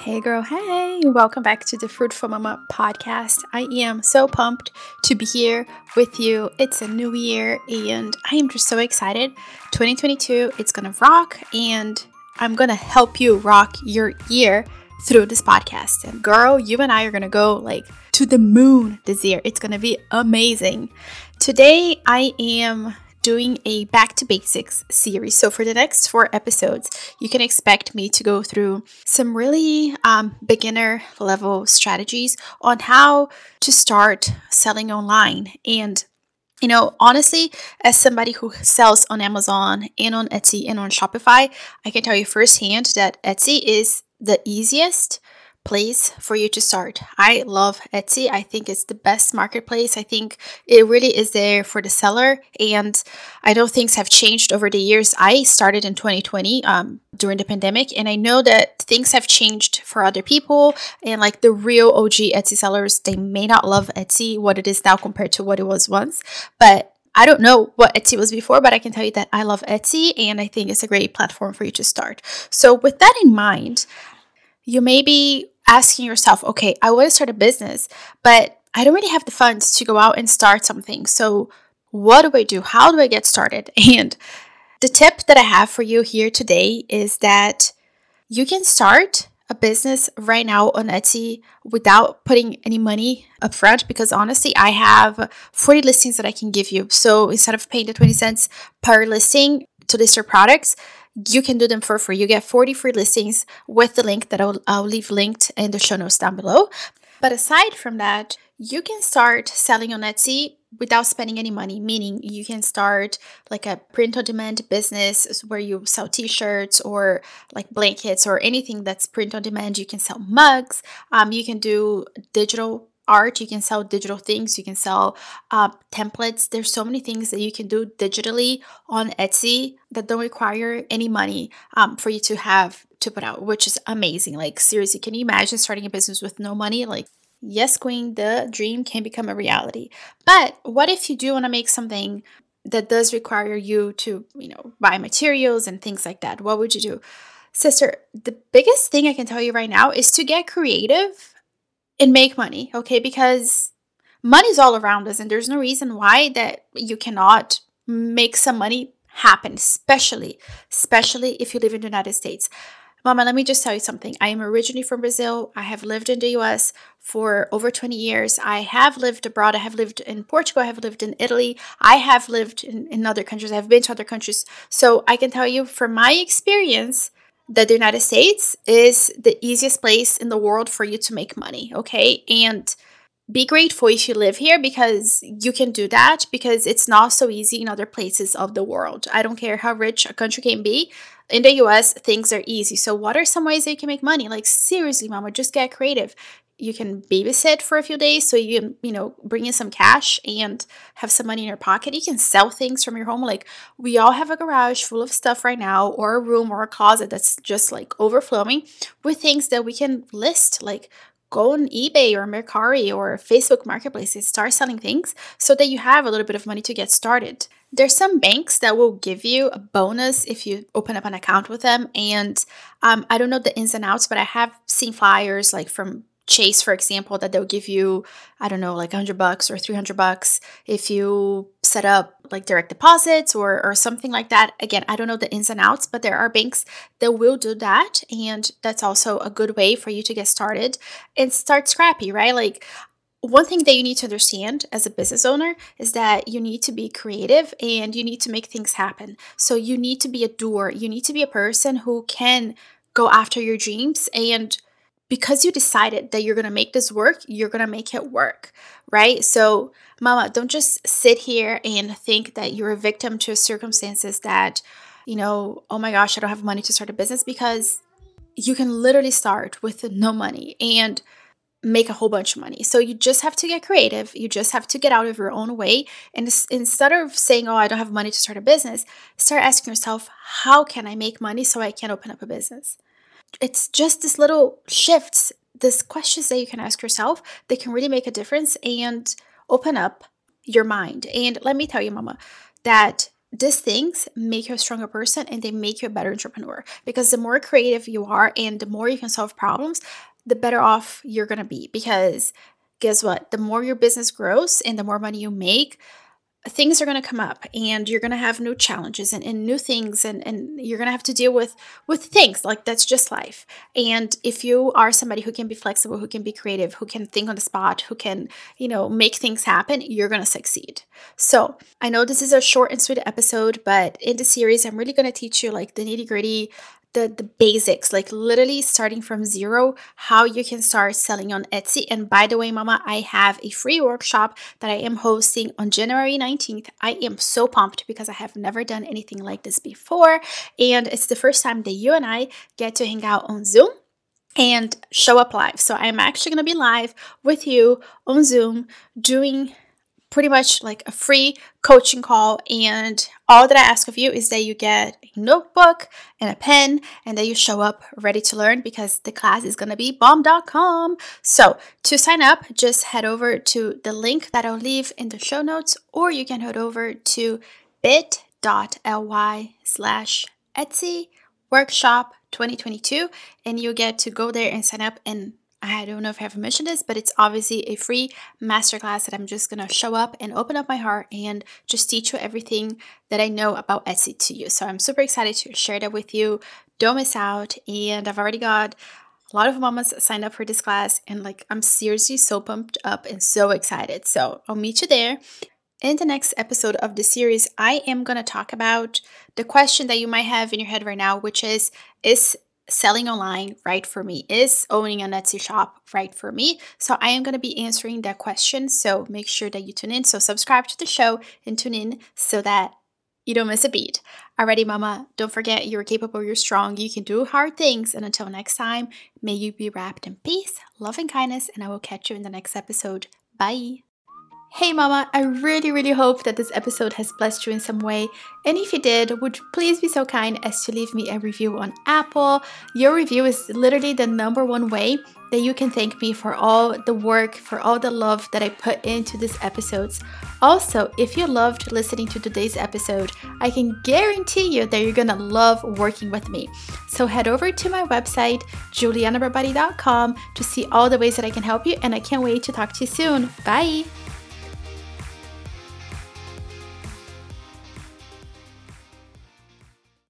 Hey, girl, hey, welcome back to the Fruitful Mama podcast. I am so pumped to be here with you. It's a new year, and I am just so excited. 2022, it's gonna rock, and I'm gonna help you rock your year through this podcast. And, girl, you and I are gonna go like to the moon this year. It's gonna be amazing. Today, I am doing a back to basics series. So, for the next four episodes, you can expect me to go through some really um, beginner level strategies on how to start selling online. And you know, honestly, as somebody who sells on Amazon and on Etsy and on Shopify, I can tell you firsthand that Etsy is the easiest place for you to start. I love Etsy. I think it's the best marketplace. I think it really is there for the seller. And I know things have changed over the years. I started in 2020 um, during the pandemic, and I know that things have changed for other people. And like the real OG Etsy sellers, they may not love Etsy, what it is now compared to what it was once. But I don't know what Etsy was before, but I can tell you that I love Etsy and I think it's a great platform for you to start. So, with that in mind, you may be asking yourself, okay, I want to start a business, but I don't really have the funds to go out and start something. So, what do I do? How do I get started? And the tip that I have for you here today is that you can start a business right now on Etsy without putting any money up front because honestly, I have 40 listings that I can give you. So instead of paying the 20 cents per listing to list your products, you can do them for free. You get 40 free listings with the link that I'll, I'll leave linked in the show notes down below. But aside from that, you can start selling on Etsy without spending any money, meaning you can start like a print on demand business where you sell t shirts or like blankets or anything that's print on demand. You can sell mugs. Um, you can do digital art you can sell digital things you can sell uh, templates. There's so many things that you can do digitally on etsy that don't require any money um, for you to have to put out which is amazing. Like seriously can you imagine starting a business with no money? Like yes queen the dream can become a reality. But what if you do want to make something that does require you to you know buy materials and things like that? What would you do? Sister the biggest thing i can tell you right now is to get creative and make money, okay? Because money's all around us and there's no reason why that you cannot make some money happen, especially especially if you live in the United States. Mama, let me just tell you something. I am originally from Brazil. I have lived in the US for over 20 years. I have lived abroad. I have lived in Portugal. I have lived in Italy. I have lived in, in other countries. I've been to other countries. So I can tell you from my experience, that the United States is the easiest place in the world for you to make money, okay? And be grateful if you live here because you can do that because it's not so easy in other places of the world. I don't care how rich a country can be. In the US, things are easy. So, what are some ways that you can make money? Like, seriously, mama, just get creative you can babysit for a few days so you you know bring in some cash and have some money in your pocket. You can sell things from your home like we all have a garage full of stuff right now or a room or a closet that's just like overflowing with things that we can list like go on ebay or mercari or facebook marketplace and start selling things so that you have a little bit of money to get started. There's some banks that will give you a bonus if you open up an account with them and um, i don't know the ins and outs but i have seen flyers like from Chase, for example, that they'll give you, I don't know, like 100 bucks or 300 bucks if you set up like direct deposits or, or something like that. Again, I don't know the ins and outs, but there are banks that will do that. And that's also a good way for you to get started and start scrappy, right? Like, one thing that you need to understand as a business owner is that you need to be creative and you need to make things happen. So, you need to be a doer, you need to be a person who can go after your dreams and because you decided that you're going to make this work, you're going to make it work, right? So, mama, don't just sit here and think that you're a victim to circumstances that, you know, oh my gosh, I don't have money to start a business because you can literally start with no money and make a whole bunch of money. So you just have to get creative. You just have to get out of your own way. And instead of saying, oh, I don't have money to start a business, start asking yourself, how can I make money so I can open up a business? It's just this little shifts, these questions that you can ask yourself that can really make a difference and open up your mind. And let me tell you, mama, that these things make you a stronger person and they make you a better entrepreneur because the more creative you are and the more you can solve problems, the better off you're going to be. Because guess what? The more your business grows and the more money you make, things are going to come up and you're going to have new challenges and, and new things and, and you're going to have to deal with with things like that's just life. And if you are somebody who can be flexible who can be creative who can think on the spot who can you know make things happen you're going to succeed. So i know this is a short and sweet episode but in the series i'm really going to teach you like the nitty gritty the, the basics, like literally starting from zero, how you can start selling on Etsy. And by the way, Mama, I have a free workshop that I am hosting on January 19th. I am so pumped because I have never done anything like this before. And it's the first time that you and I get to hang out on Zoom and show up live. So I'm actually going to be live with you on Zoom doing pretty much like a free coaching call. And all that I ask of you is that you get a notebook and a pen and that you show up ready to learn because the class is going to be bomb.com. So to sign up, just head over to the link that I'll leave in the show notes, or you can head over to bit.ly slash Etsy workshop 2022 and you get to go there and sign up and I don't know if I have mentioned this, but it's obviously a free masterclass that I'm just gonna show up and open up my heart and just teach you everything that I know about Etsy to you. So I'm super excited to share that with you. Don't miss out. And I've already got a lot of mamas signed up for this class, and like I'm seriously so pumped up and so excited. So I'll meet you there. In the next episode of the series, I am going to talk about the question that you might have in your head right now, which is Is selling online right for me? Is owning an Etsy shop right for me? So I am going to be answering that question. So make sure that you tune in. So subscribe to the show and tune in so that you don't miss a beat. Alrighty, mama, don't forget you're capable, you're strong, you can do hard things. And until next time, may you be wrapped in peace, love, and kindness. And I will catch you in the next episode. Bye. Hey mama, I really really hope that this episode has blessed you in some way. And if you did, would you please be so kind as to leave me a review on Apple? Your review is literally the number one way that you can thank me for all the work, for all the love that I put into these episodes. Also, if you loved listening to today's episode, I can guarantee you that you're gonna love working with me. So head over to my website, julianabarbati.com, to see all the ways that I can help you, and I can't wait to talk to you soon. Bye!